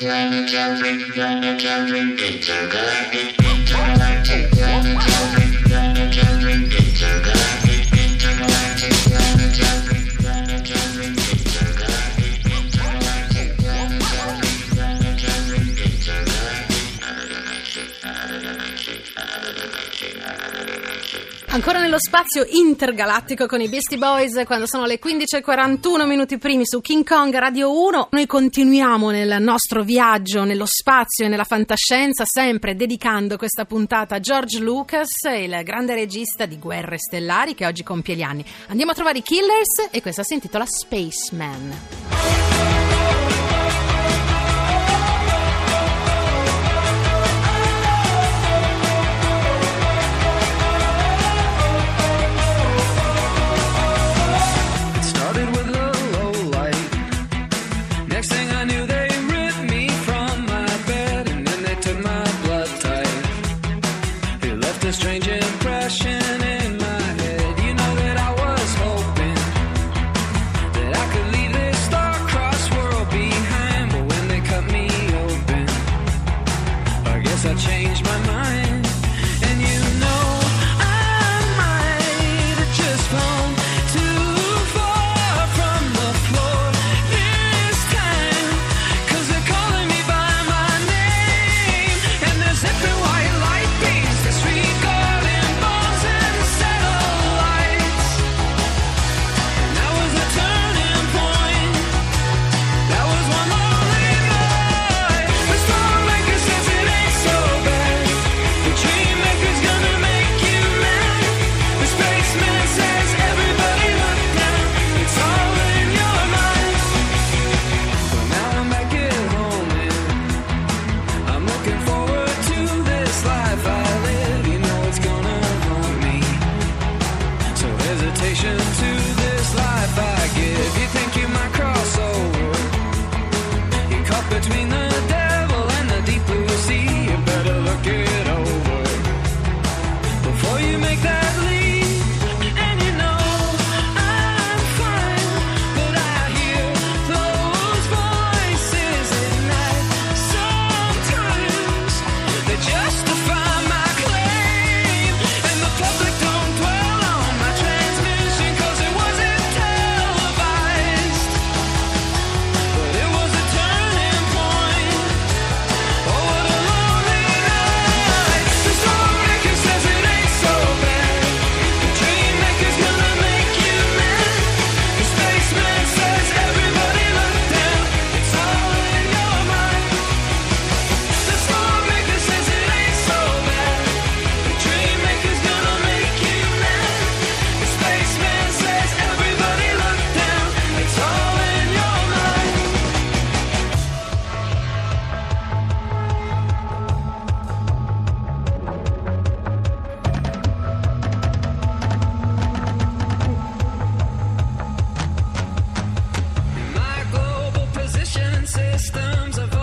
Intergalactic, intergalactic, intergalactic, intergalactic. Ancora nello spazio intergalattico con i Beastie Boys quando sono le 15.41 minuti primi su King Kong Radio 1. Noi continuiamo nel nostro viaggio nello spazio e nella fantascienza, sempre dedicando questa puntata a George Lucas, il grande regista di Guerre Stellari che oggi compie gli anni. Andiamo a trovare i Killers e questa si intitola Spaceman. to systems of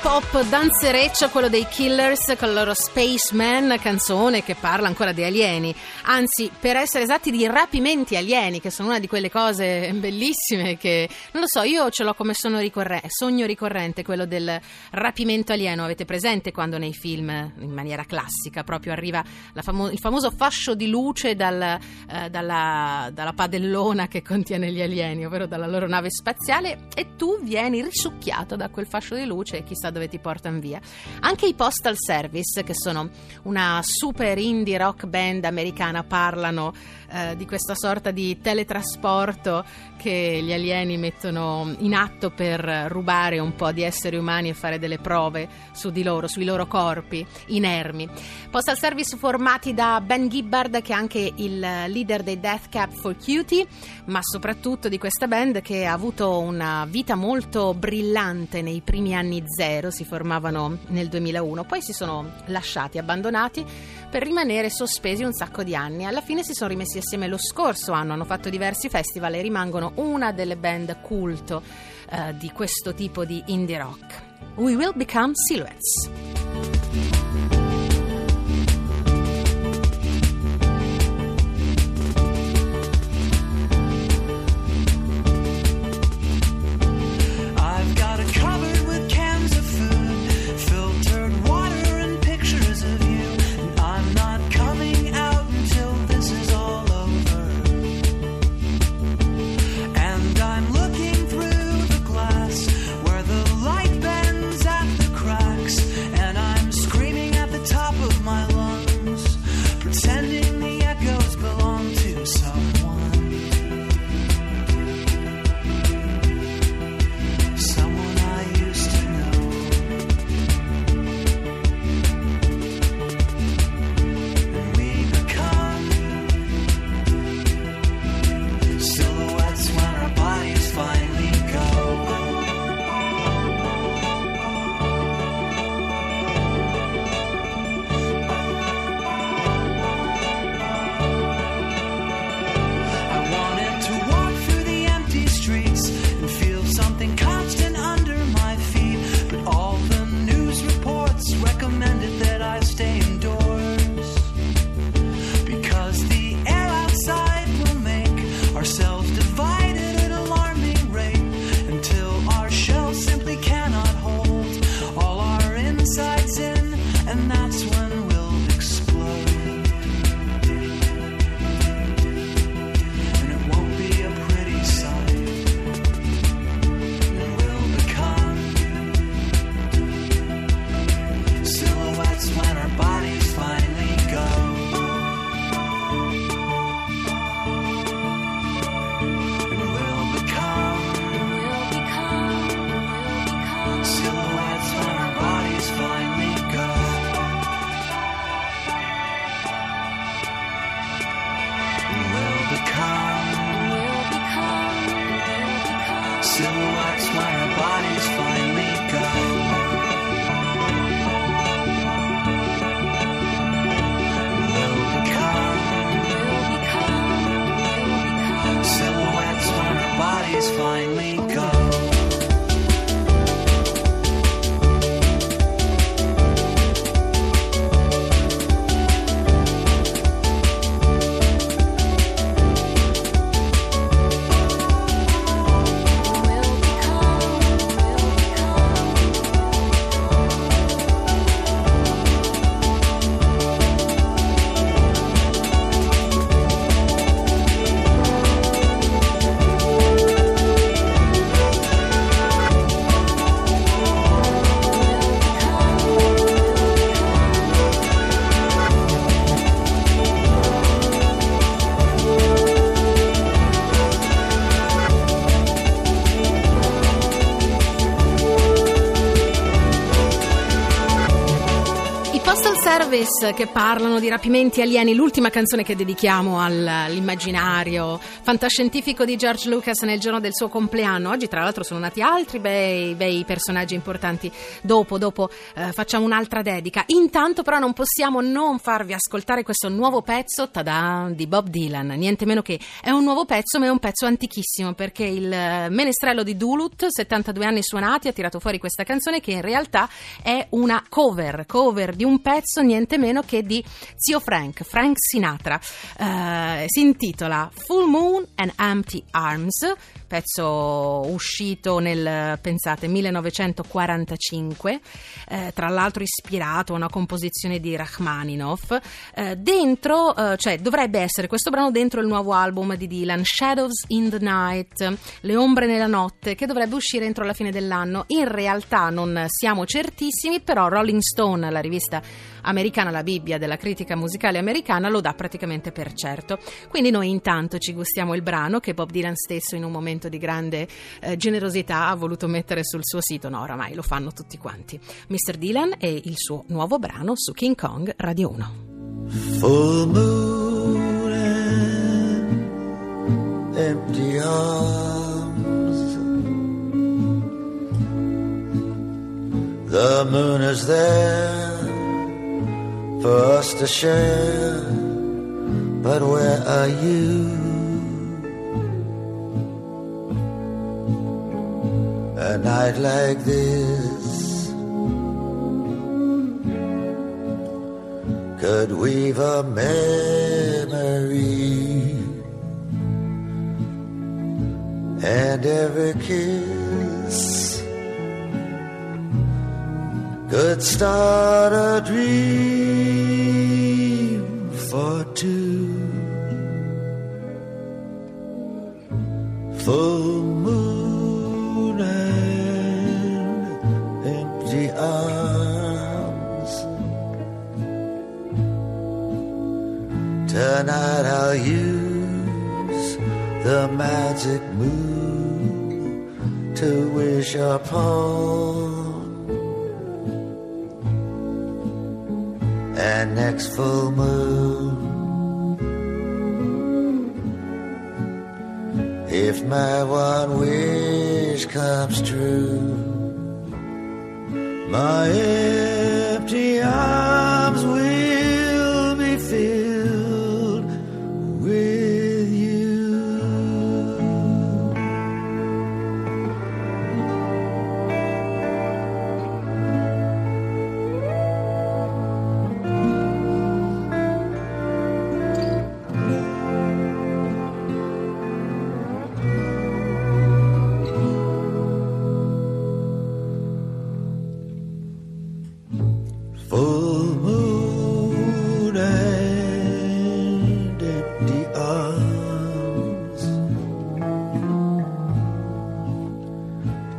pop danzereccio, quello dei Killers con il loro Spaceman, canzone che parla ancora di alieni. Anzi, per essere esatti, di rapimenti alieni, che sono una di quelle cose bellissime che, non lo so, io ce l'ho come ricorrente, sogno ricorrente quello del rapimento alieno. Avete presente quando nei film, in maniera classica, proprio arriva famo- il famoso fascio di luce dal, eh, dalla, dalla padellona che contiene gli alieni, ovvero dalla loro nave spaziale, e tu vieni risucchiato da quel fascio di luce e chissà dove ti portano via. Anche i Postal Service, che sono una super indie rock band americana, parlano eh, di questa sorta di teletrasporto che gli alieni mettono in atto per rubare un po' di esseri umani e fare delle prove su di loro, sui loro corpi inermi. Postal Service formati da Ben Gibbard, che è anche il leader dei Death Cab for Cutie, ma soprattutto di questa band che ha avuto una vita molto brillante nei primi anni zero, si formavano nel 2001, poi si sono lasciati, abbandonati per rimanere sospesi un sacco di anni. Alla fine si sono rimessi assieme lo scorso anno, hanno fatto diversi festival e rimangono una delle band culto eh, di questo tipo di indie rock. We Will Become Silhouettes. Elvis che parlano di rapimenti alieni, l'ultima canzone che dedichiamo al- all'immaginario fantascientifico di George Lucas nel giorno del suo compleanno. Oggi tra l'altro sono nati altri bei, bei personaggi importanti. Dopo, dopo eh, facciamo un'altra dedica. Intanto però non possiamo non farvi ascoltare questo nuovo pezzo, tada, di Bob Dylan. Niente meno che è un nuovo pezzo, ma è un pezzo antichissimo perché il eh, menestrello di Duluth, 72 anni suonati, ha tirato fuori questa canzone che in realtà è una cover, cover di un pezzo niente meno che di zio Frank, Frank Sinatra. Eh, si intitola Full Moon and Empty Arms, pezzo uscito nel, pensate, 1945, eh, tra l'altro ispirato a una composizione di Rachmaninoff. Eh, dentro, eh, cioè dovrebbe essere questo brano dentro il nuovo album di Dylan, Shadows in the Night, Le ombre nella notte, che dovrebbe uscire entro la fine dell'anno. In realtà non siamo certissimi, però Rolling Stone, la rivista americana, la Bibbia della critica musicale americana, lo dà praticamente per certo. Quindi noi intanto ci gustiamo il brano che Bob Dylan stesso in un momento di grande eh, generosità ha voluto mettere sul suo sito, no oramai lo fanno tutti quanti. Mr. Dylan e il suo nuovo brano su King Kong Radio 1. Full moon and empty arms. The moon is there for us to share, but where are you? A night like this could weave a memory, and every kiss could start a dream for two. Full moon and empty arms. Tonight I'll use the magic moon to wish upon. And next full moon, if my one wish comes true, my empty arms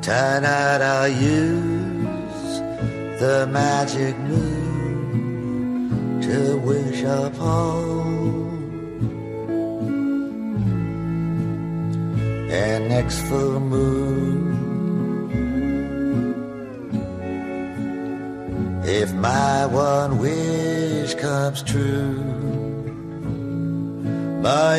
Tonight I'll use the magic moon to wish upon. And next full moon. If my one wish comes true, my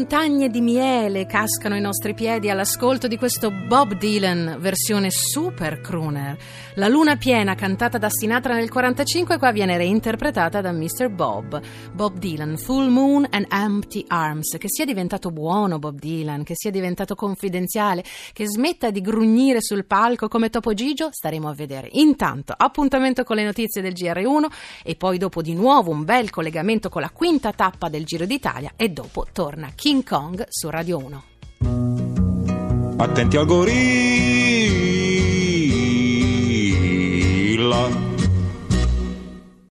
montagne di miele cascano ai nostri piedi all'ascolto di questo Bob Dylan versione super crooner. La luna piena cantata da Sinatra nel 45 qua viene reinterpretata da Mr. Bob. Bob Dylan, Full Moon and Empty Arms. Che sia diventato buono Bob Dylan, che sia diventato confidenziale, che smetta di grugnire sul palco come Topo Gigio, staremo a vedere. Intanto, appuntamento con le notizie del GR1 e poi dopo di nuovo un bel collegamento con la quinta tappa del Giro d'Italia e dopo torna King Kong su Radio 1. Attenti al gorilla.